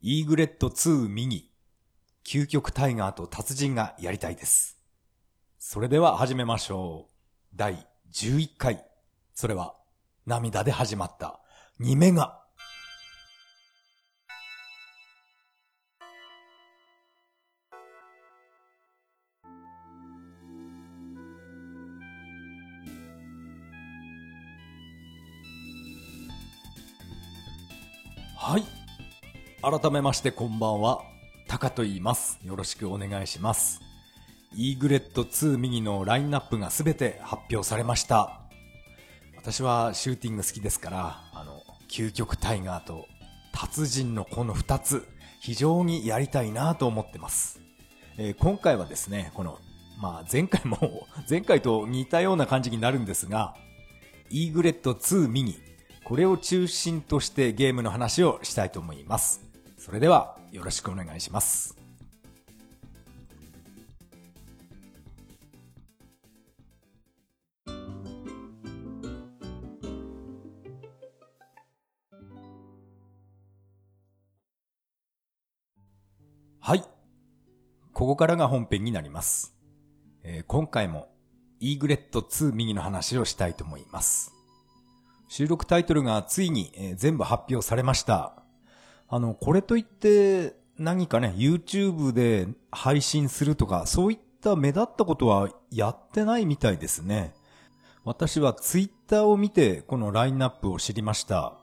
イーグレット2ミニ、究極タイガーと達人がやりたいです。それでは始めましょう。第11回。それは、涙で始まった2メガ。改めましてこんばんは。タカと言います。よろしくお願いします。イーグレット2ミニのラインナップがすべて発表されました。私はシューティング好きですから、あの、究極タイガーと達人のこの2つ、非常にやりたいなと思ってます。えー今回はですね、この、まあ前回も、前回と似たような感じになるんですが、イーグレット2ミニ、これを中心としてゲームの話をしたいと思います。それでは、よろしくお願いします。はい。ここからが本編になります。えー今回も、イーグレット2ミニの話をしたいと思います。収録タイトルがついに、えー全部発表されました。あの、これといって、何かね、YouTube で配信するとか、そういった目立ったことはやってないみたいですね。私は Twitter を見て、このラインナップを知りました。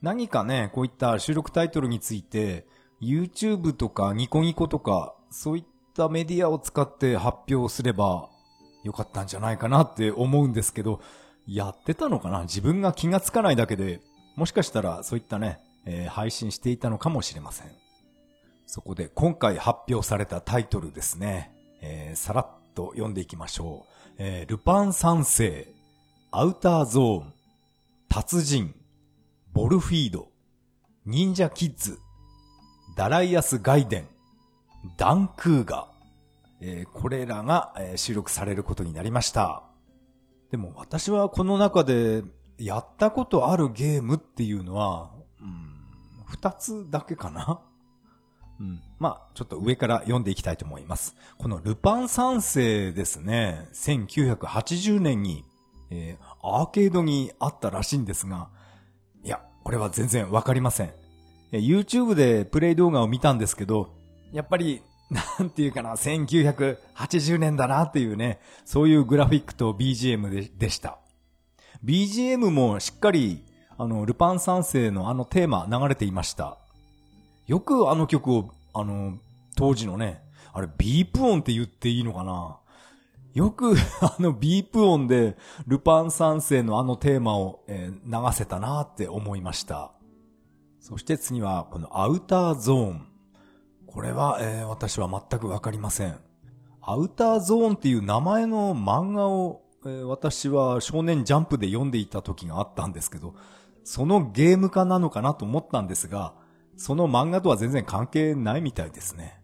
何かね、こういった収録タイトルについて、YouTube とかニコニコとか、そういったメディアを使って発表すればよかったんじゃないかなって思うんですけど、やってたのかな？自分が気がつかないだけで、もしかしたらそういったね、えー配信していたのかもしれません。そこで今回発表されたタイトルですね。えーさらっと読んでいきましょう。えールパン三世、アウターゾーン、達人、ボルフィード、忍者キッズ、ダライアス・ガイデン、ダンクーガ、えーこれらが、収録されることになりました。でも私はこの中でやったことあるゲームっていうのは、二つだけかな？うん。まあ、ちょっと上から読んでいきたいと思います。このルパン三世ですね、1980年に、えーアーケードにあったらしいんですが、いや、これは全然わかりません。え YouTube でプレイ動画を見たんですけど、やっぱり、なんていうかな、1980年だなっていうね、そういうグラフィックと BGM ででした。BGM もしっかり、あの、ルパン三世のあのテーマ流れていました。よくあの曲を、あの、当時のね、あれ、ビープ音って言っていいのかな？よくあのビープ音でルパン三世のあのテーマを、えー流せたなって思いました。そして次はこのアウターゾーン。これは、えー私は全くわかりません。アウターゾーンっていう名前の漫画を、えー私は少年ジャンプで読んでいた時があったんですけど、そのゲーム化なのかなと思ったんですが、その漫画とは全然関係ないみたいですね。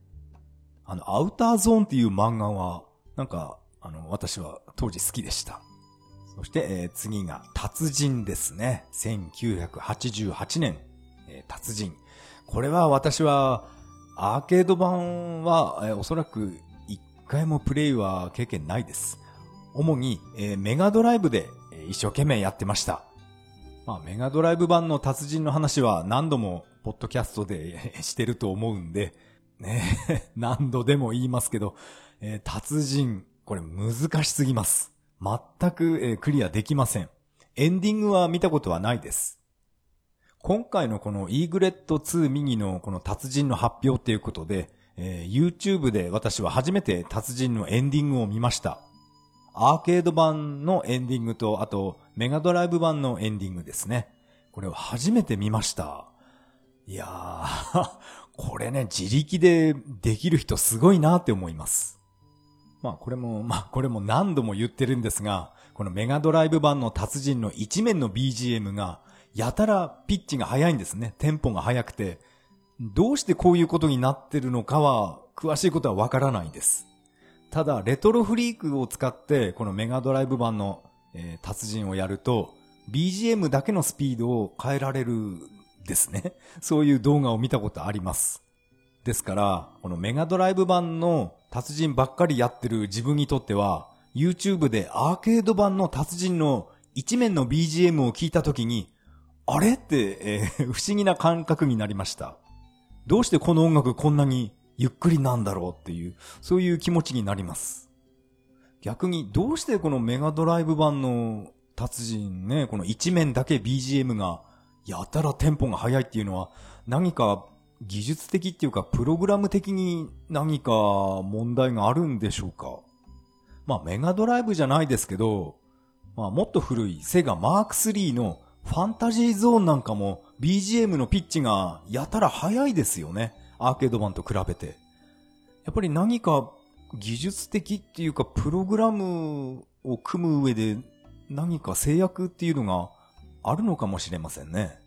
あの、アウターゾーンっていう漫画は、なんか、あの、私は当時好きでした。そして、えー次が、達人ですね。1988年、えー達人。これは私は、アーケード版は、えーおそらく一回もプレイは経験ないです。主に、えーメガドライブで、えー一生懸命やってました。まあ、メガドライブ版の達人の話は何度も、ポッドキャストで してると思うんで、ね 何度でも言いますけど、えー達人、これ難しすぎます。全く、えークリアできません。エンディングは見たことはないです。今回のこのイーグレット2ミニのこの達人の発表っていうことで、えー YouTube で私は初めて達人のエンディングを見ました。アーケード版のエンディングと、あとメガドライブ版のエンディングですね。これを初めて見ました。いやー、これね、自力でできる人すごいなって思います。まあこれも、まあこれも何度も言ってるんですが、このメガドライブ版の達人の一面の BGM が、やたらピッチが速いんですね。テンポが速くて。どうしてこういうことになってるのかは、詳しいことはわからないです。ただ、レトロフリークを使って、このメガドライブ版の、えー達人をやると、BGM だけのスピードを変えられるですね。そういう動画を見たことあります。ですから、このメガドライブ版の達人ばっかりやってる自分にとっては、YouTube でアーケード版の達人の一面の BGM を聞いたときに、あれ？って、えー、不思議な感覚になりました。どうしてこの音楽こんなにゆっくりなんだろうっていう、そういう気持ちになります。逆に、どうしてこのメガドライブ版の達人ね、この一面だけ BGM がやたらテンポが速いっていうのは、何か技術的っていうか、プログラム的に何か問題があるんでしょうかまあ、メガドライブじゃないですけど、まあ、もっと古いセガマーク3のファンタジーゾーンなんかも BGM のピッチがやたら速いですよね。アーケード版と比べて。やっぱり何か技術的っていうかプログラムを組む上で何か制約っていうのがあるのかもしれませんね。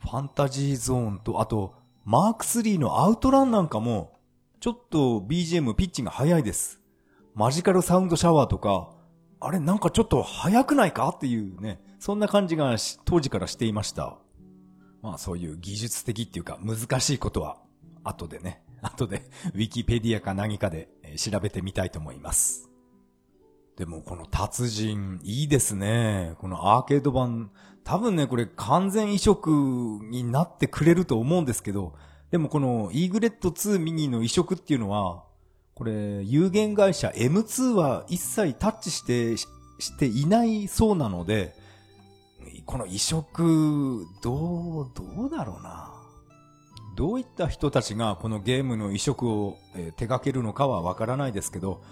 ファンタジーゾーンと、あと、マーク3のアウトランなんかも、ちょっと BGM ピッチが速いです。マジカルサウンドシャワーとか、あれなんかちょっと速くないかっていうね、そんな感じが当時からしていました。まあそういう技術的っていうか難しいことは、後でね、後でウィキペディアか何かで調べてみたいと思います。でもこの達人、いいですね。このアーケード版、多分ね、これ完全移植になってくれると思うんですけど、でもこのイーグレット2ミニの移植っていうのは、これ、有限会社 M2 は一切タッチして、していないそうなので、この移植、どう、どうだろうな。どういった人たちがこのゲームの移植を、手掛けるのかはわからないですけど、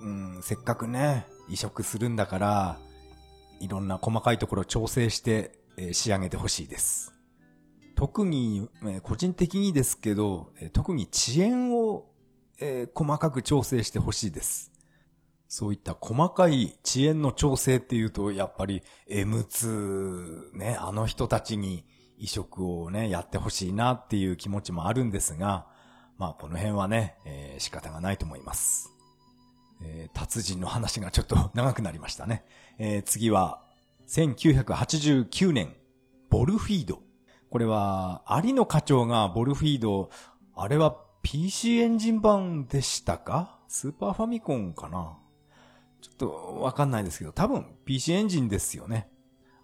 うん、せっかくね、移植するんだから、いろんな細かいところを調整して、仕上げてほしいです。特に、個人的にですけど、特に遅延を、細かく調整してほしいです。そういった細かい遅延の調整っていうと、やっぱり M2 ね、あの人たちに移植をね、やってほしいなっていう気持ちもあるんですが、まあこの辺はね、えー、仕方がないと思います。えー、達人の話がちょっと長くなりましたね。えー、次は、1989年、ボルフィード。これは、有野課長がボルフィード、あれは PC エンジン版でしたか？スーパーファミコンかな？ちょっとわかんないですけど、多分 PC エンジンですよね。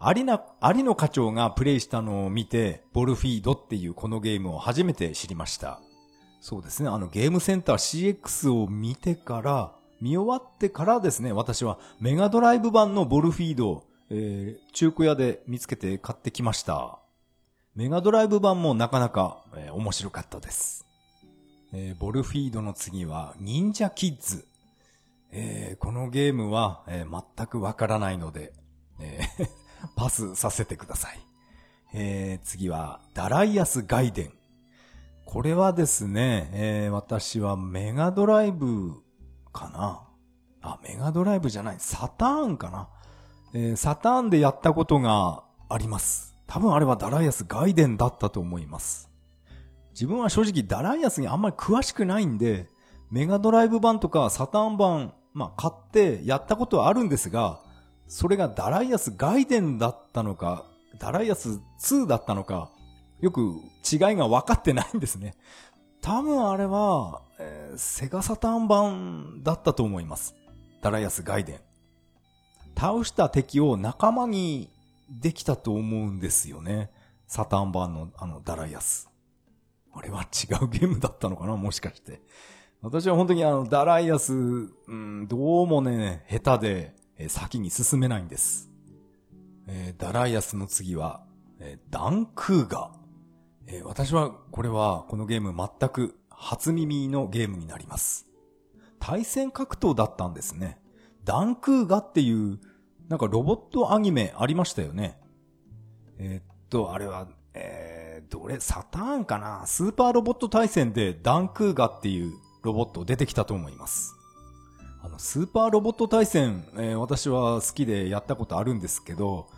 有野、有野課長がプレイしたのを見て、ボルフィードっていうこのゲームを初めて知りました。そうですね、あのゲームセンター CX を見てから、見終わってからですね、私はメガドライブ版のボルフィードを、えー、中古屋で見つけて買ってきました。メガドライブ版もなかなか、えー、面白かったです。えー、ボルフィードの次は、忍者キッズ。えー、このゲームは、えー、全くわからないので、えー、パスさせてください。えー、次は、ダライアスガイデン。これはですね、えー、私はメガドライブかな。あ、メガドライブじゃない、サターンかな。えー、サターンでやったことがあります。多分あれはダライアスガイデンだったと思います。自分は正直ダライアスにあんまり詳しくないんで、メガドライブ版とかサターン版、まあ買ってやったことはあるんですが、それがダライアスガイデンだったのか、ダライアス2だったのか、よく違いが分かってないんですね。多分あれは、えー、セガサターン版だったと思います。ダライアスガイデン。倒した敵を仲間にできたと思うんですよね。サターン版のあのダライアス。あれは違うゲームだったのかな？もしかして。私は本当にあの、ダライアス、うん、どうもね、下手で、え先に進めないんです。え、ダライアスの次は、え、ダンクーガ。え、私は、これは、このゲーム全く初耳のゲームになります。対戦格闘だったんですね。ダンクーガっていう、なんかロボットアニメありましたよね。えー、っと、あれは、えーどれ、サターンかな？スーパーロボット対戦でダンクーガっていうロボット出てきたと思います。スーパーロボット対戦、えー、私は好きでやったことあるんですけど、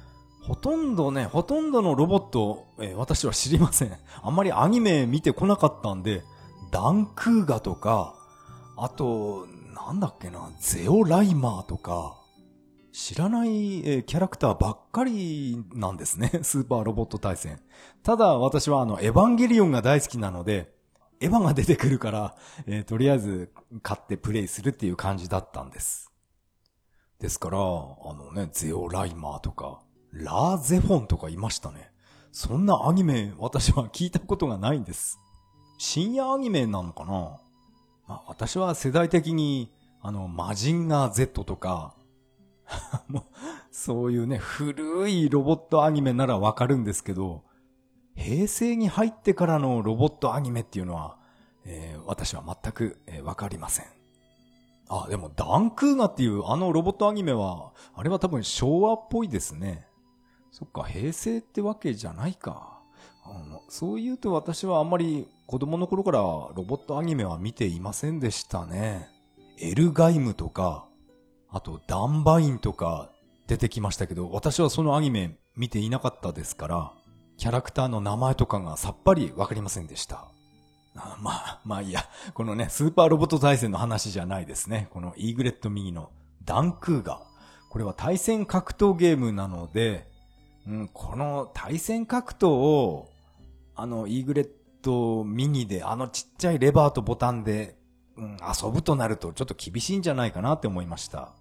ほとんどね、ほとんどのロボット、えー、私は知りません。あんまりアニメ見てこなかったんで、ダンクーガとか、あと、なんだっけな、ゼオライマーとか、知らない、えー、キャラクターばっかりなんですね。スーパーロボット対戦。ただ私はあの、エヴァンゲリオンが大好きなので、エヴァが出てくるから、えー、とりあえず買ってプレイするっていう感じだったんです。ですから、あのね、ゼオライマーとか、ラーゼフォンとかいましたね。そんなアニメ、私は聞いたことがないんです。深夜アニメなのかな？まあ、私は世代的に、あの、マジンガー Z とか、そういうね、古いロボットアニメならわかるんですけど、平成に入ってからのロボットアニメっていうのは、えー、私は全く、えー、かりません。あ、でもダンクーガっていうあのロボットアニメは、あれは多分昭和っぽいですね。そっか、平成ってわけじゃないか。そう言うと私はあんまり子供の頃からロボットアニメは見ていませんでしたね。エルガイムとか、あとダンバインとか出てきましたけど、私はそのアニメ見ていなかったですから、キャラクターの名前とかがさっぱりわかりませんでした。まあ、まあいいや。このね、スーパーロボット対戦の話じゃないですね。このイーグレット右のダンクーガ。これは対戦格闘ゲームなので、うん、この対戦格闘を、あの、イーグレットミニで、あのちっちゃいレバーとボタンで、うん、遊ぶとなるとちょっと厳しいんじゃないかなって思いました。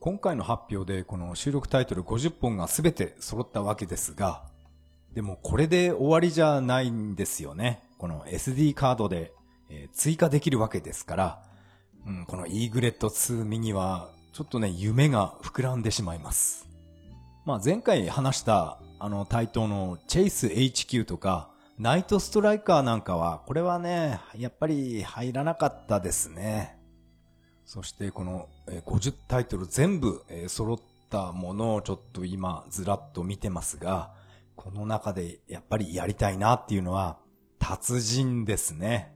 今回の発表でこの収録タイトル50本が全て揃ったわけですが、でもこれで終わりじゃないんですよね。この SD カードで、えー、追加できるわけですから、うん、この e グレット2ミニはちょっとね、夢が膨らんでしまいます。まあ前回話したあの対等のチェイス HQ とか、ナイトストライカーなんかは、これはね、やっぱり入らなかったですね。そしてこの50タイトル全部揃ったものをちょっと今ずらっと見てますが、この中でやっぱりやりたいなっていうのは、達人ですね。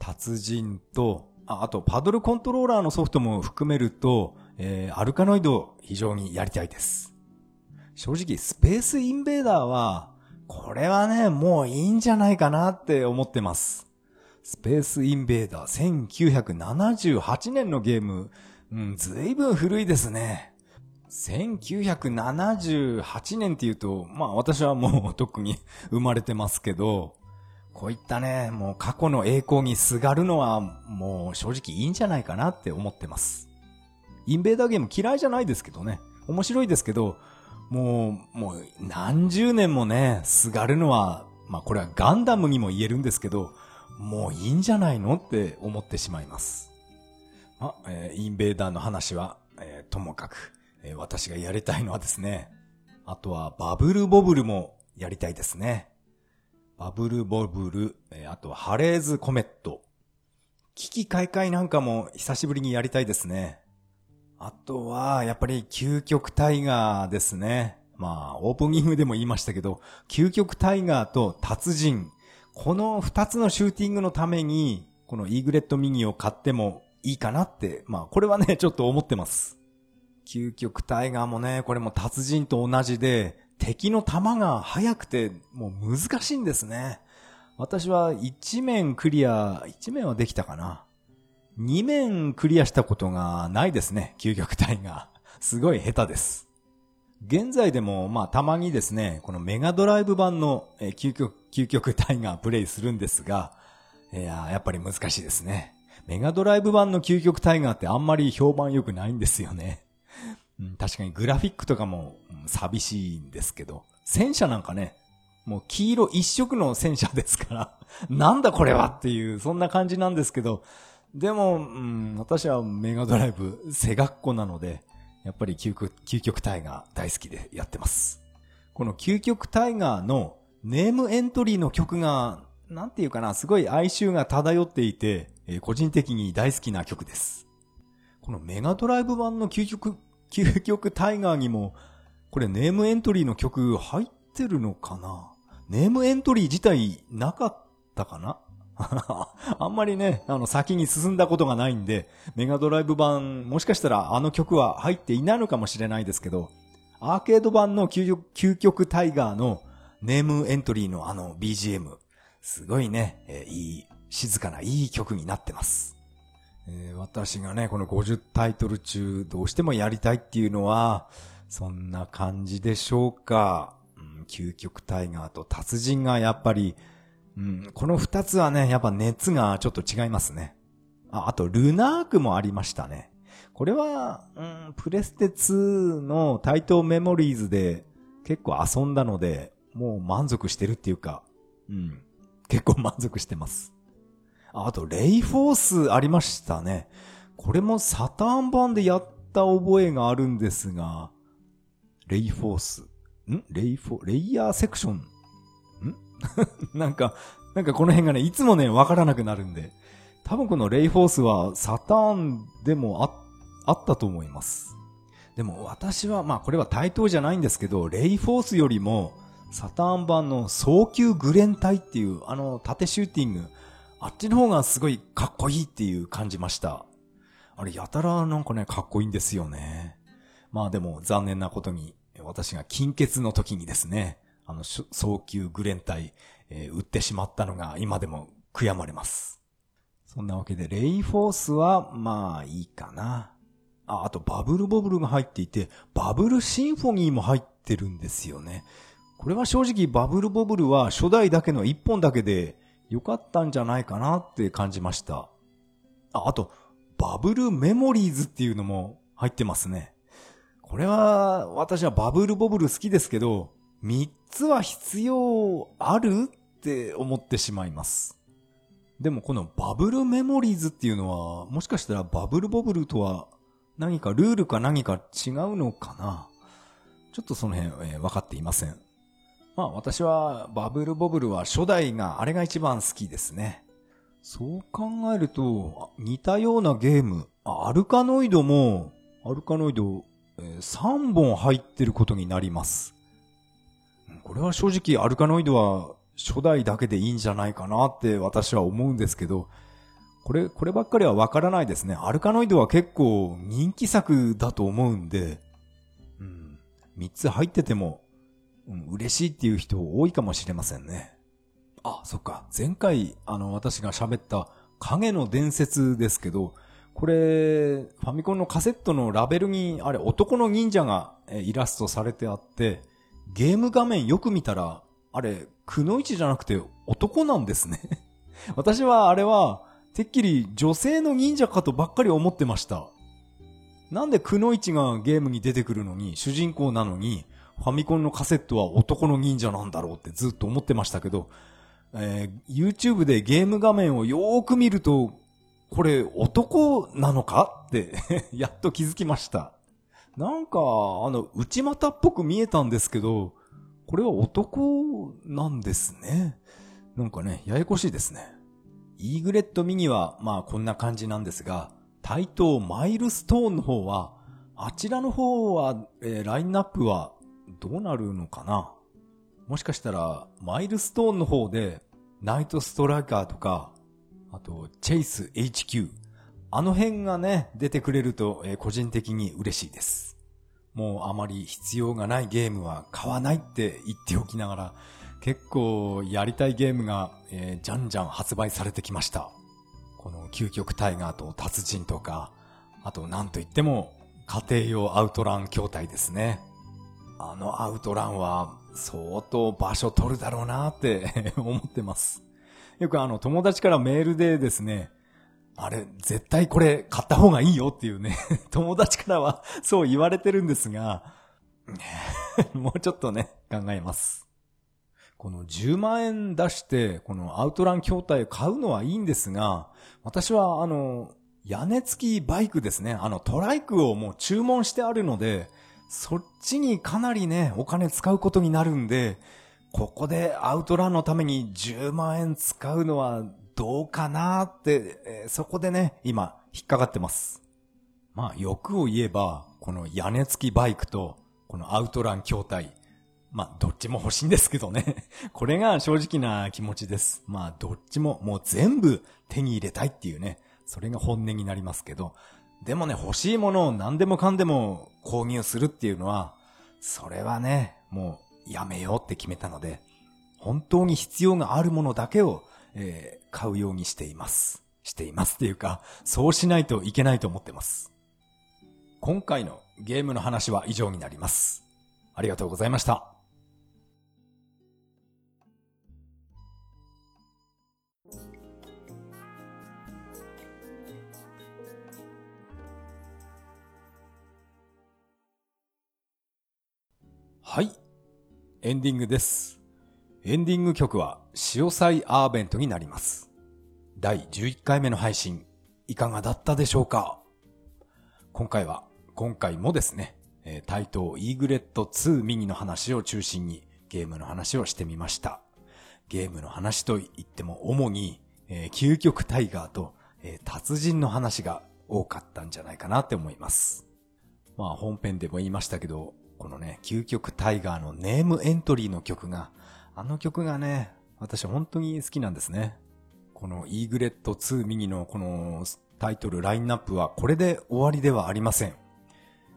達人と、ああとパドルコントローラーのソフトも含めると、えー、アルカノイド非常にやりたいです。正直、スペースインベーダーは、これはね、もういいんじゃないかなって思ってます。スペースインベーダー1978年のゲーム、うん、ずいぶん古いですね。1978年って言うと、まあ私はもう特に生まれてますけど、こういったね、もう過去の栄光にすがるのはもう正直いいんじゃないかなって思ってます。インベーダーゲーム嫌いじゃないですけどね。面白いですけど、もう、もう何十年もね、すがるのは、まあこれはガンダムにも言えるんですけど、もういいんじゃないのって思ってしまいます。まあ、えー、インベーダーの話は、えー、ともかく。え、私がやりたいのはですね、あとはバブルボブルもやりたいですね。バブルボブル、え、あとはハレーズコメット。危機器買い替えなんかも久しぶりにやりたいですね。あとは、やっぱり究極タイガーですね。まあ、オープニングでも言いましたけど、究極タイガーと達人。この二つのシューティングのために、このイーグレットミニを買ってもいいかなって、まあ、これはね、ちょっと思ってます。究極タイガーもね、これも達人と同じで、敵の弾が速くて、もう難しいんですね。私は1面クリア、1面はできたかな。2面クリアしたことがないですね、究極タイガー。すごい下手です。現在でも、まあ、たまにですね、このメガドライブ版の、え究極、究極タイガープレイするんですが、いや、やっぱり難しいですね。メガドライブ版の究極タイガーってあんまり評判良くないんですよね。確かにグラフィックとかも、寂しいんですけど、戦車なんかね、もう黄色一色の戦車ですから なんだこれはっていう、そんな感じなんですけど、でも、うん、私はメガドライブ、背学校なので、やっぱり究極、究極タイガー大好きでやってます。この究極タイガーのネームエントリーの曲が、なんていうかな、すごい哀愁が漂っていて、えー、個人的に大好きな曲です。このメガドライブ版の究極究極タイガーにも、これネームエントリーの曲入ってるのかな？ネームエントリー自体なかったかな？あんまりね、あの先に進んだことがないんで、メガドライブ版、もしかしたらあの曲は入っていないのかもしれないですけど、アーケード版の究極究極タイガーのネームエントリーのあの BGM、すごいね、えー、いい、静かないい曲になってます。えー、私がね、この50タイトル中どうしてもやりたいっていうのは、そんな感じでしょうか。うん、究極タイガーと達人がやっぱり、うん、この二つはね、やっぱ熱がちょっと違いますね。あ、あと、ルナークもありましたね。これは、うん、プレステ2の対等メモリーズで結構遊んだので、もう満足してるっていうか、うん、結構満足してます。あと、レイフォースありましたね。これもサターン版でやった覚えがあるんですが、レイフォース。ん？レイフォ、レイヤーセクション？ん？なんか、なんかこの辺がね、いつもね、わからなくなるんで。多分このレイフォースはサターンでもあ、あったと思います。でも私は、まあこれは対等じゃないんですけど、レイフォースよりも、サターン版の早急グレン隊っていう、あの縦シューティング、あっちの方がすごいかっこいいっていう感じました。あれ、やたらなんかね、かっこいいんですよね。まあでも残念なことに、私が金欠の時にですね、あの、早急グレン隊、えー、売ってしまったのが今でも悔やまれます。そんなわけで、レイフォースは、まあいいかな。あ、あとバブルボブルが入っていて、バブルシンフォニーも入ってるんですよね。これは正直バブルボブルは初代だけの1本だけで良かったんじゃないかなって感じました。あ、あと、バブルメモリーズっていうのも入ってますね。これは、私はバブルボブル好きですけど、3つは必要あるって思ってしまいます。でもこのバブルメモリーズっていうのは、もしかしたらバブルボブルとは何かルールか何か違うのかなちょっとその辺、えー、分かっていません。まあ私はバブルボブルは初代があれが一番好きですね。そう考えると似たようなゲーム、アルカノイドもアルカノイド、えー、3本入ってることになります。これは正直アルカノイドは初代だけでいいんじゃないかなって私は思うんですけど、これ、こればっかりはわからないですね。アルカノイドは結構人気作だと思うんで、うん、3つ入っててもうん、嬉しいっていう人多いかもしれませんね。あ、そっか。前回、あの、私が喋った影の伝説ですけど、これ、ファミコンのカセットのラベルに、あれ、男の忍者がイラストされてあって、ゲーム画面よく見たら、あれ、くのいちじゃなくて男なんですね 私はあれは、てっきり女性の忍者かとばっかり思ってました。なんでくのいちがゲームに出てくるのに、主人公なのに、ファミコンのカセットは男の忍者なんだろうってずっと思ってましたけど、えー、YouTube でゲーム画面をよーく見ると、これ男なのかって やっと気づきました。なんか、あの、内股っぽく見えたんですけど、これは男なんですね。なんかね、ややこしいですね。イーグレットミニは、まあこんな感じなんですが、対等マイルストーンの方は、あちらの方は、えー、ラインナップはどうなるのかな？もしかしたら、マイルストーンの方で、ナイトストライカーとか、あと、チェイス HQ。あの辺がね、出てくれると、えー、個人的に嬉しいです。もうあまり必要がないゲームは買わないって言っておきながら、結構やりたいゲームが、えー、じゃんじゃん発売されてきました。この究極タイガーと達人とか、あとなんといっても家庭用アウトラン筐体ですね。あのアウトランは相当場所取るだろうなって 思ってます。よくあの友達からメールでですね、あれ、絶対これ買った方がいいよっていうね、友達からはそう言われてるんですが、もうちょっとね、考えます。この10万円出して、このアウトラン筐体を買うのはいいんですが、私はあの、屋根付きバイクですね。あのトライクをもう注文してあるので、そっちにかなりね、お金使うことになるんで、ここでアウトランのために10万円使うのはどうかなって、えー、そこでね、今、引っかかってます。まあ、欲を言えば、この屋根付きバイクと、このアウトラン筐体、まあ、どっちも欲しいんですけどね。これが正直な気持ちです。まあ、どっちももう全部手に入れたいっていうね、それが本音になりますけど、でもね、欲しいものを何でもかんでも購入するっていうのは、それはね、もうやめようって決めたので、本当に必要があるものだけを、えー、買うようにしています。していますっていうか、そうしないといけないと思ってます。今回のゲームの話は以上になります。ありがとうございました。はい。エンディングです。エンディング曲は、潮祭アーベントになります。第11回目の配信、いかがだったでしょうか？今回は、今回もですね、えー、タイトイーグレット2ミニの話を中心にゲームの話をしてみました。ゲームの話と言っても主に、えー、究極タイガーと、えー、達人の話が多かったんじゃないかなって思います。まあ本編でも言いましたけど、このね、究極タイガーのネームエントリーの曲が、あの曲がね、私本当に好きなんですね。このイーグレット2ミニのこのタイトル、ラインナップはこれで終わりではありません。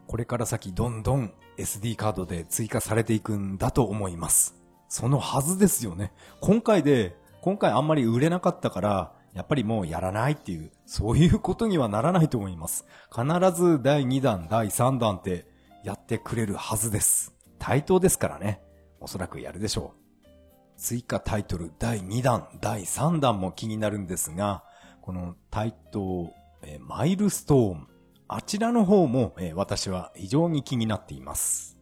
これから先どんどん SD カードで追加されていくんだと思います。そのはずですよね。今回で、今回あんまり売れなかったから、やっぱりもうやらないっていう、そういうことにはならないと思います。必ず第2弾、第3弾ってやってくれるはずです。対等ですからね。おそらくやるでしょう。追加タイトル第2弾、第3弾も気になるんですが、この対等、えマイルストーン、あちらの方も、え私は非常に気になっています。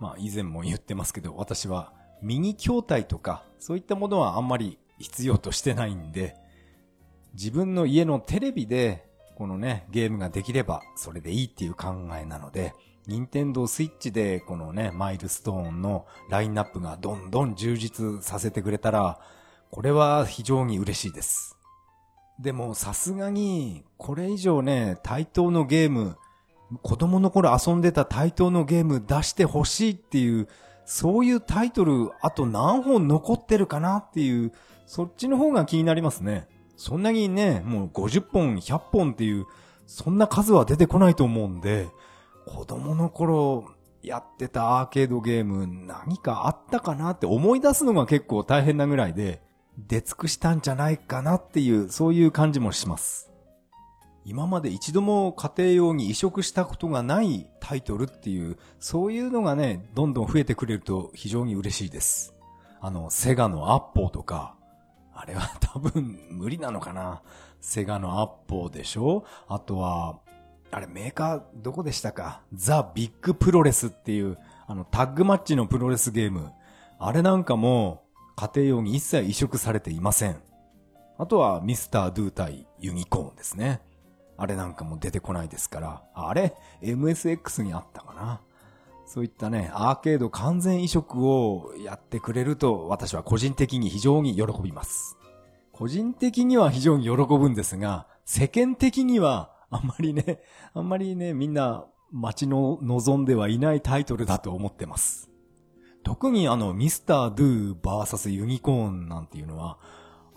まあ以前も言ってますけど、私はミニ筐体とか、そういったものはあんまり必要としてないんで、自分の家のテレビで、このね、ゲームができれば、それでいいっていう考えなので、任天堂スイッチでこのね、マイルストーンのラインナップがどんどん充実させてくれたら、これは非常に嬉しいです。でもさすがに、これ以上ね、対等のゲーム、子供の頃遊んでた対等のゲーム出してほしいっていう、そういうタイトル、あと何本残ってるかなっていう、そっちの方が気になりますね。そんなにね、もう50本、100本っていう、そんな数は出てこないと思うんで、子供の頃やってたアーケードゲーム何かあったかなって思い出すのが結構大変なぐらいで、出尽くしたんじゃないかなっていう、そういう感じもします。今まで一度も家庭用に移植したことがないタイトルっていう、そういうのがね、どんどん増えてくれると非常に嬉しいです。あの、セガのアッポーとか、あれは 多分無理なのかな。セガのアッポーでしょあとは、あれメーカーどこでしたか？ザ・ビッグプロレスっていう、あのタッグマッチのプロレスゲーム。あれなんかも家庭用に一切移植されていません。あとはミスター・ドゥ対ユニコーンですね。あれなんかも出てこないですから。あれ ?MSX にあったかな？そういったね、アーケード完全移植をやってくれると私は個人的に非常に喜びます。個人的には非常に喜ぶんですが、世間的にはあんまりね、あんまりね、みんな街の望んではいないタイトルだと思ってます。特にあの、ミスター・ドゥバーサスユニコーンなんていうのは、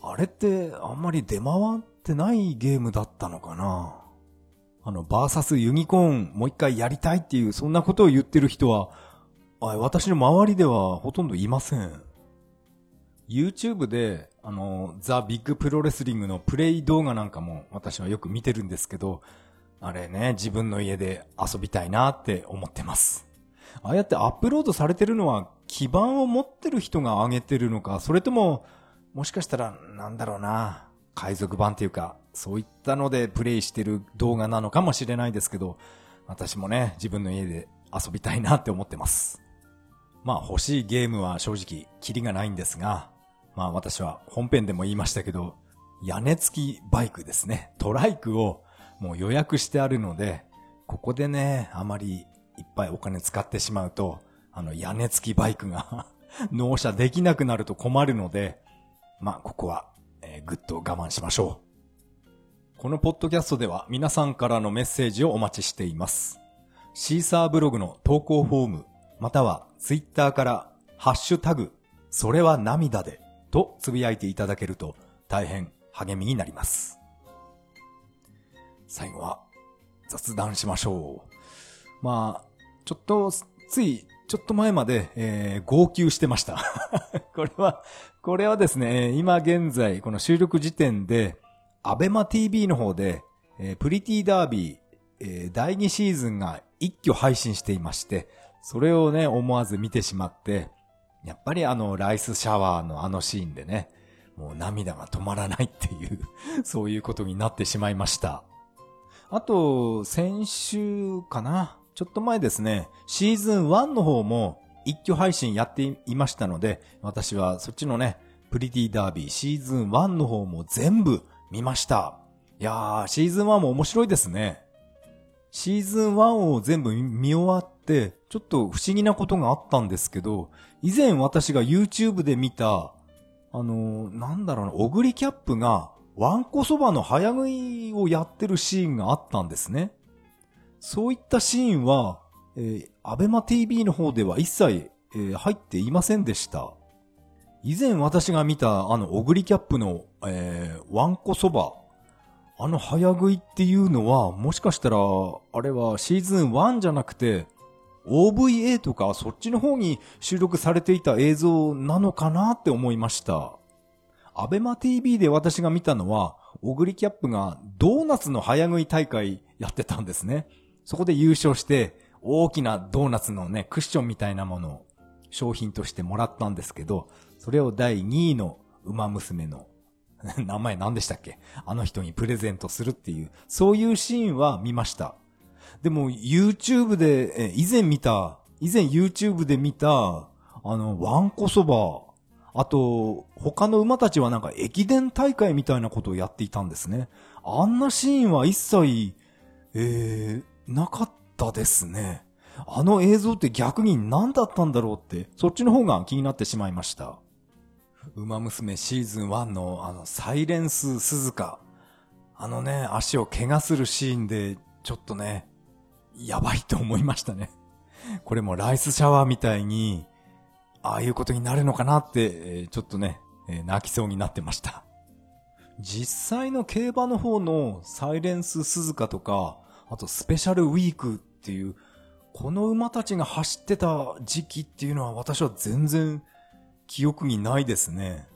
あれってあんまり出回ってないゲームだったのかな？あの、バーサスユニコーンもう一回やりたいっていう、そんなことを言ってる人は、私の周りではほとんどいません。YouTube で、あの、ザ・ビッグプロレスリングのプレイ動画なんかも私はよく見てるんですけど、あれね、自分の家で遊びたいなって思ってます。ああやってアップロードされてるのは基盤を持ってる人が上げてるのか、それとも、もしかしたら、なんだろうな、海賊版っていうか、そういったのでプレイしてる動画なのかもしれないですけど、私もね、自分の家で遊びたいなって思ってます。まあ欲しいゲームは正直、キリがないんですが、まあ私は本編でも言いましたけど、屋根付きバイクですね。トライクをもう予約してあるので、ここでね、あまりいっぱいお金使ってしまうと、あの屋根付きバイクが 納車できなくなると困るので、まあここは、えー、ぐっと我慢しましょう。このポッドキャストでは皆さんからのメッセージをお待ちしています。シーサーブログの投稿フォーム、またはツイッターからハッシュタグ、それは涙でとつぶやいていただけると大変励みになります。最後は雑談しましょう。まあ、ちょっと、つい、ちょっと前まで、えー、号泣してました。これは、これはですね、今現在、この収録時点で、アベマ TV の方で、えー、プリティダービー、えー、第2シーズンが一挙配信していまして、それをね、思わず見てしまって、やっぱりあの、ライスシャワーのあのシーンでね、もう涙が止まらないっていう そういうことになってしまいました。あと、先週かなちょっと前ですね、シーズン1の方も一挙配信やっていましたので、私はそっちのね、プリティダービーシーズン1の方も全部見ました。いやー、シーズン1も面白いですね。シーズン1を全部見終わって、ちょっと不思議なことがあったんですけど、以前私が YouTube で見た、あのー、なんだろうな、オグリキャップが、ワンコそばの早食いをやってるシーンがあったんですね。そういったシーンは、えー、アベマ TV の方では一切、えー、入っていませんでした。以前私が見たあの、オグリキャップの、えー、ワンコそば、あの早食いっていうのは、もしかしたら、あれはシーズン1じゃなくて、OVA とかそっちの方に収録されていた映像なのかなって思いました。アベマ TV で私が見たのは、オグリキャップがドーナツの早食い大会やってたんですね。そこで優勝して、大きなドーナツのね、クッションみたいなものを商品としてもらったんですけど、それを第2位の馬娘の 名前何でしたっけ？あの人にプレゼントするっていう、そういうシーンは見ました。でも YouTube で、え、以前見た、以前 YouTube で見た、あの、ワンコそば、あと、他の馬たちはなんか駅伝大会みたいなことをやっていたんですね。あんなシーンは一切、えー、なかったですね。あの映像って逆に何だったんだろうって、そっちの方が気になってしまいました。馬娘シーズン1のあのサイレンス鈴鹿。あのね、足を怪我するシーンで、ちょっとね、やばいと思いましたね。これもライスシャワーみたいに、ああいうことになるのかなって、ちょっとね、泣きそうになってました。実際の競馬の方のサイレンス鈴鹿とか、あとスペシャルウィークっていう、この馬たちが走ってた時期っていうのは私は全然記憶にないですね。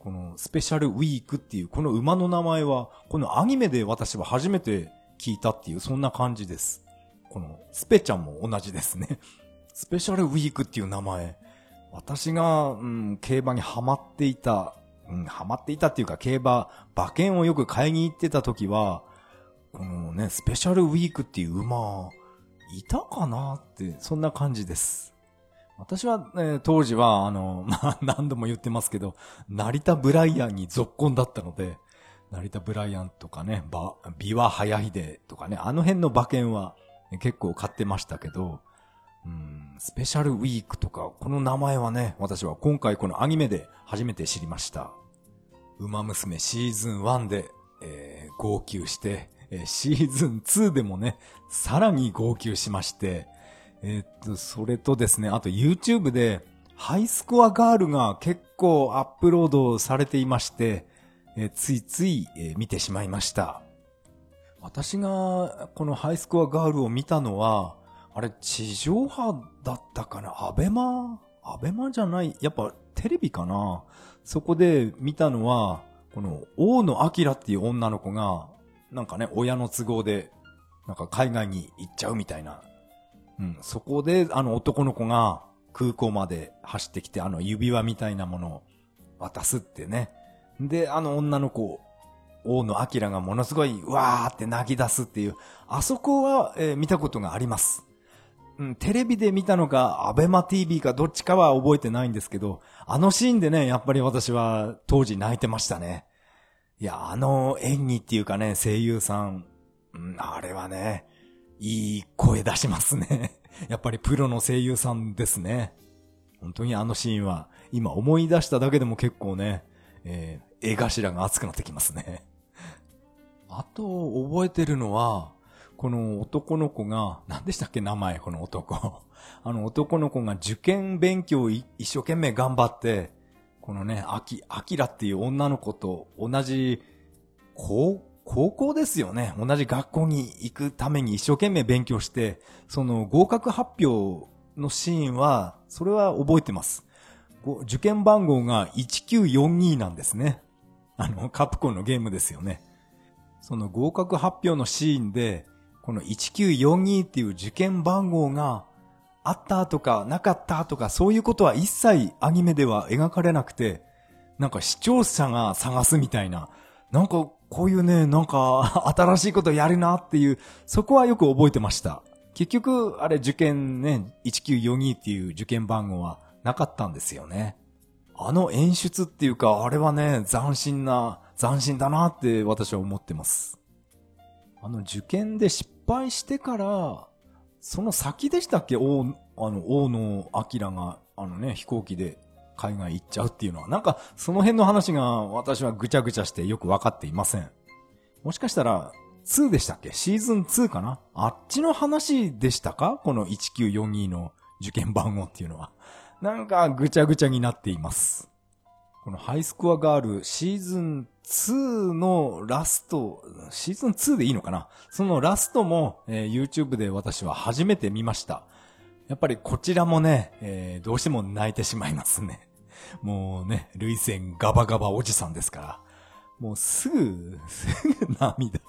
このスペシャルウィークっていうこの馬の名前は、このアニメで私は初めて聞いたっていうそんな感じです。このスペちゃんも同じですね。スペシャルウィークっていう名前。私が、うん、競馬にハマっていた、うん、ハマっていたっていうか競馬、馬券をよく買いに行ってた時は、このね、スペシャルウィークっていう馬、いたかなって、そんな感じです。私は、ね、当時は、あの、まあ、何度も言ってますけど、成田ブライアンに続婚だったので、成田ブライアンとかね、ば、ビワ早秀とかね、あの辺の馬券は結構買ってましたけど、うん、スペシャルウィークとか、この名前はね、私は今回このアニメで初めて知りました。馬娘シーズン1で、えー、号泣して、えー、シーズン2でもね、さらに号泣しまして、えー、っと、それとですね、あと YouTube で、ハイスコアガールが結構アップロードされていまして、えー、ついつい、えー、見てしまいました。私がこのハイスコアガールを見たのは、あれ地上波だったかな？アベマ？アベマじゃない？やっぱテレビかな？そこで見たのは、この大野明っていう女の子が、なんかね、親の都合で、なんか海外に行っちゃうみたいな。うん、そこで、あの男の子が空港まで走ってきて、あの指輪みたいなものを渡すってね。で、あの女の子、大野明がものすごい、わーって泣き出すっていう、あそこは、えー、見たことがあります。うん、テレビで見たのか、アベマ TV かどっちかは覚えてないんですけど、あのシーンでね、やっぱり私は当時泣いてましたね。いや、あの演技っていうかね、声優さん、うん、あれはね、いい声出しますね。やっぱりプロの声優さんですね。本当にあのシーンは、今思い出しただけでも結構ね、えー、絵頭が熱くなってきますね。あと、覚えてるのは、この男の子が、何でしたっけ名前、この男。あの男の子が受験勉強を一生懸命頑張って、このね、アキ、アキラっていう女の子と同じ、高、高校ですよね。同じ学校に行くために一生懸命勉強して、その合格発表のシーンは、それは覚えてます。受験番号が1942なんですね。あの、カプコンのゲームですよね。その合格発表のシーンで、この1942っていう受験番号があったとかなかったとかそういうことは一切アニメでは描かれなくて、なんか視聴者が探すみたいな、なんかこういうね、なんか 新しいことやるなっていう、そこはよく覚えてました。結局、あれ受験ね、1942っていう受験番号はなかったんですよね。あの演出っていうか、あれはね、斬新な、斬新だなって私は思ってます。あの受験で失敗してから、その先でしたっけ？大、あの、大野明が、あのね、飛行機で海外行っちゃうっていうのは、なんか、その辺の話が私はぐちゃぐちゃしてよくわかっていません。もしかしたら、2でしたっけ？シーズン2かな？あっちの話でしたか？この1942の受験番号っていうのは。なんかぐちゃぐちゃになっています。このハイスコアガールシーズン2のラスト、シーズン2でいいのかな？そのラストも、えー、YouTube で私は初めて見ました。やっぱりこちらもね、えー、どうしても泣いてしまいますね。もうね、類線ガバガバおじさんですから。もうすぐ、すぐ涙、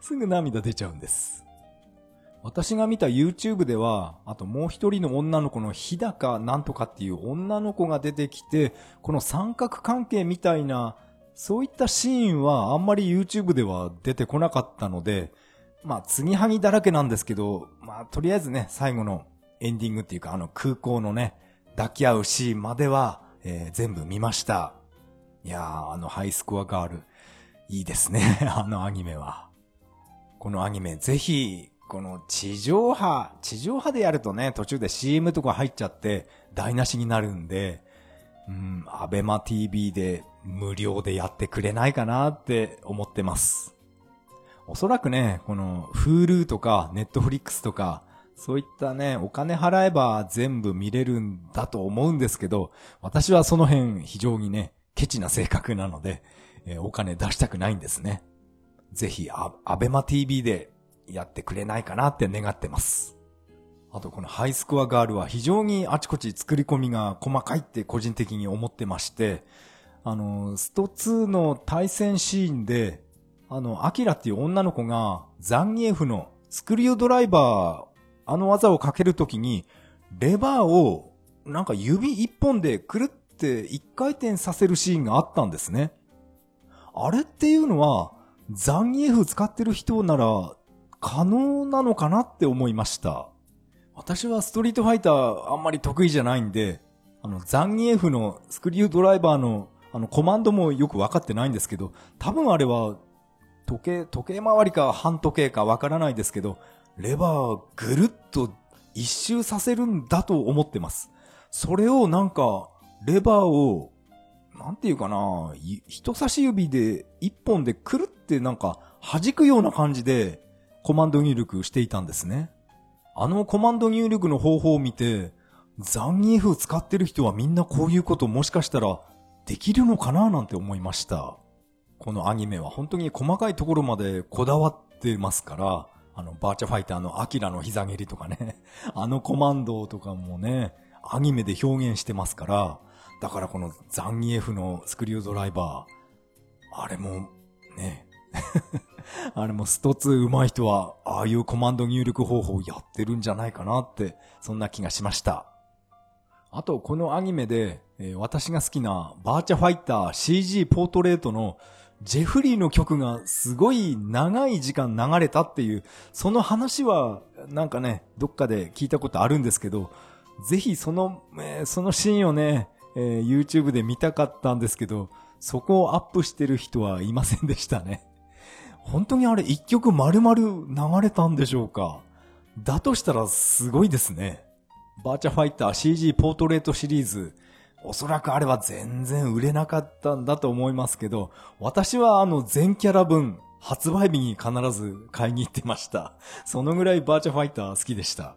すぐ涙出ちゃうんです。私が見た YouTube では、あともう一人の女の子の日高なんとかっていう女の子が出てきて、この三角関係みたいな、そういったシーンはあんまり YouTube では出てこなかったので、まあ、継ぎはぎだらけなんですけど、まあ、とりあえずね、最後のエンディングっていうか、あの空港のね、抱き合うシーンまでは、えー、全部見ました。いやー、あのハイスコアガール、いいですね、あのアニメは。このアニメ、ぜひ、この地上波、地上波でやるとね、途中で CM とか入っちゃって台無しになるんで、うん、アベマ TV で無料でやってくれないかなって思ってます。おそらくね、この Hulu とか Netflix とか、そういったね、お金払えば全部見れるんだと思うんですけど、私はその辺非常にね、ケチな性格なので、えー、お金出したくないんですね。ぜひ、アベマ TV でやってくれないかなって願ってます。あとこのハイスコアガールは非常にあちこち作り込みが細かいって個人的に思ってまして、あの、スト2の対戦シーンで、あの、アキラっていう女の子がザンギエフのスクリュードライバー、あの技をかけるときに、レバーをなんか指一本でくるって一回転させるシーンがあったんですね。あれっていうのは、ザンギエフ使ってる人なら可能なのかなって思いました。私はストリートファイターあんまり得意じゃないんで、あの、ザンギエフのスクリュードライバーのあの、コマンドもよくわかってないんですけど、多分あれは、時計、時計回りか半時計かわからないですけど、レバーぐるっと一周させるんだと思ってます。それをなんか、レバーを、なんていうかな、人差し指で一本でくるってなんか弾くような感じで、コマンド入力していたんですね。あのコマンド入力の方法を見て、ザンギエフ使ってる人はみんなこういうこともしかしたらできるのかななんて思いました。このアニメは本当に細かいところまでこだわってますから、あの、バーチャファイターのアキラの膝蹴りとかね、あのコマンドとかもね、アニメで表現してますから、だからこのザンギエフのスクリュードライバー、あれも、ね、あれもスト2上手い人は、ああいうコマンド入力方法をやってるんじゃないかなって、そんな気がしました。あと、このアニメで、えー、私が好きなバーチャファイター CG ポートレートのジェフリーの曲がすごい長い時間流れたっていう、その話はなんかね、どっかで聞いたことあるんですけど、ぜひその、そのシーンをね、えー、YouTube で見たかったんですけど、そこをアップしてる人はいませんでしたね。本当にあれ一曲丸々流れたんでしょうかだとしたらすごいですね。バーチャファイター CG ポートレートシリーズ。おそらくあれは全然売れなかったんだと思いますけど、私はあの全キャラ分、発売日に必ず買いに行ってました。そのぐらいバーチャファイター好きでした。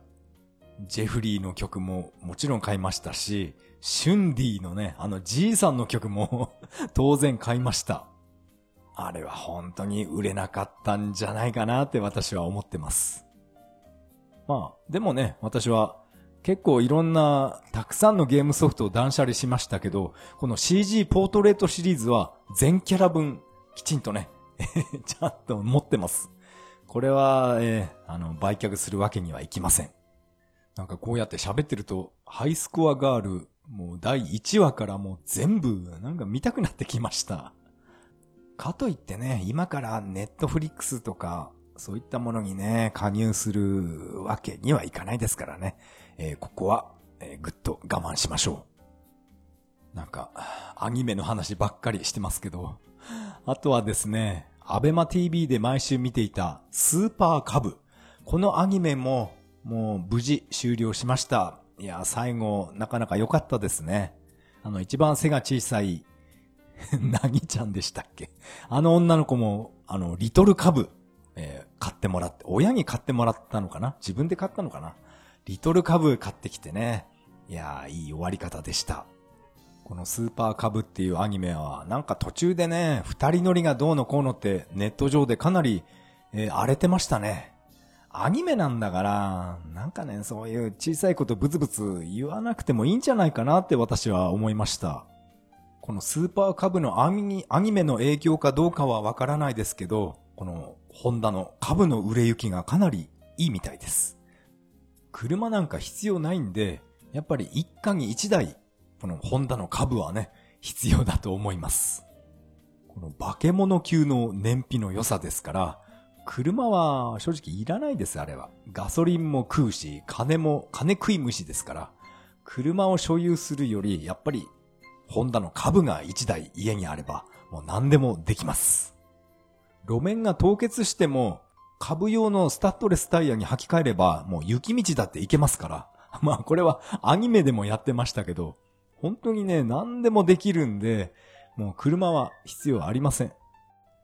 ジェフリーの曲ももちろん買いましたし、シュンディのね、あのじいさんの曲も 当然買いました。あれは本当に売れなかったんじゃないかなって私は思ってます。まあ、でもね、私は結構いろんなたくさんのゲームソフトを断捨離しましたけど、この CG ポートレートシリーズは全キャラ分きちんとね、ちゃんと持ってます。これは、えー、あの、売却するわけにはいきません。なんかこうやって喋ってると、ハイスコアガール、もう第1話からもう全部、なんか見たくなってきました。かといってね、今からネットフリックスとか、そういったものにね、加入するわけにはいかないですからね。えー、ここは、えー、ぐっと我慢しましょう。なんか、アニメの話ばっかりしてますけど、あとはですね、アベマ TV で毎週見ていたスーパーカブ。このアニメももう無事終了しました。いや、最後なかなか良かったですね。あの一番背が小さい なぎちゃんでしたっけ？あの女の子も、あの、リトルカブ、えー、買ってもらって、親に買ってもらったのかな？自分で買ったのかな？リトルカブ買ってきてね。いやー、いい終わり方でした。このスーパーカブっていうアニメは、なんか途中でね、二人乗りがどうのこうのってネット上でかなり、えー、荒れてましたね。アニメなんだから、なんかね、そういう小さいことブツブツ言わなくてもいいんじゃないかなって私は思いました。このスーパーカブのアニアニメの影響かどうかはわからないですけど、このホンダの株の売れ行きがかなりいいみたいです。車なんか必要ないんで、やっぱり一家に一台、このホンダの株はね、必要だと思います。この化け物級の燃費の良さですから、車は正直いらないです、あれは。ガソリンも食うし、金も、金食い虫ですから、車を所有するより、やっぱり、ホンダの株が1台家にあれば、もう何でもできます。路面が凍結しても、株用のスタッドレスタイヤに履き替えれば、もう雪道だって行けますから。まあこれはアニメでもやってましたけど、本当にね、何でもできるんで、もう車は必要ありません。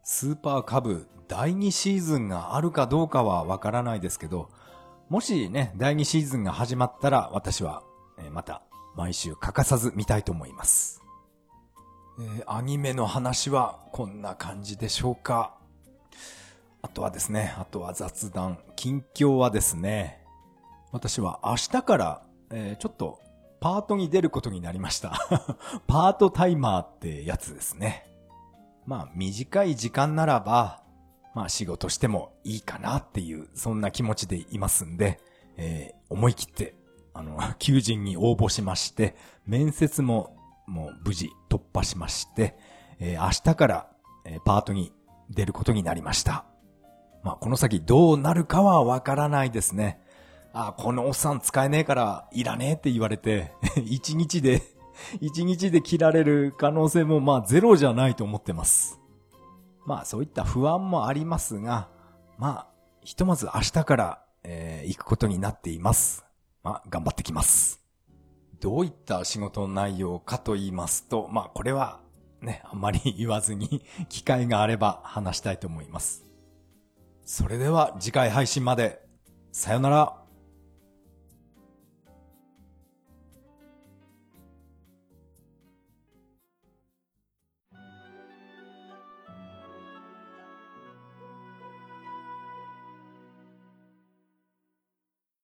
スーパーカブ第2シーズンがあるかどうかはわからないですけど、もしね、第2シーズンが始まったら私は、えまた毎週欠かさず見たいと思います。えー、アニメの話はこんな感じでしょうか。あとはですね、あとは雑談、近況はですね、私は明日から、えー、ちょっとパートに出ることになりました。パートタイマーってやつですね。まあ短い時間ならば、まあ仕事してもいいかなっていう、そんな気持ちでいますんで、えー、思い切って、あの、求人に応募しまして、面接ももう無事突破しまして、えー、明日から、えー、パートに出ることになりました。まあこの先どうなるかはわからないですね。あ、このおっさん使えねえからいらねえって言われて、一日で、一日で切られる可能性もまあゼロじゃないと思ってます。まあそういった不安もありますが、まあ、ひとまず明日から、えー、行くことになっています。まあ、頑張ってきます。どういった仕事内容かと言いますと、まあこれはね、あんまり言わずに機会があれば話したいと思います。それでは次回配信まで。さよなら。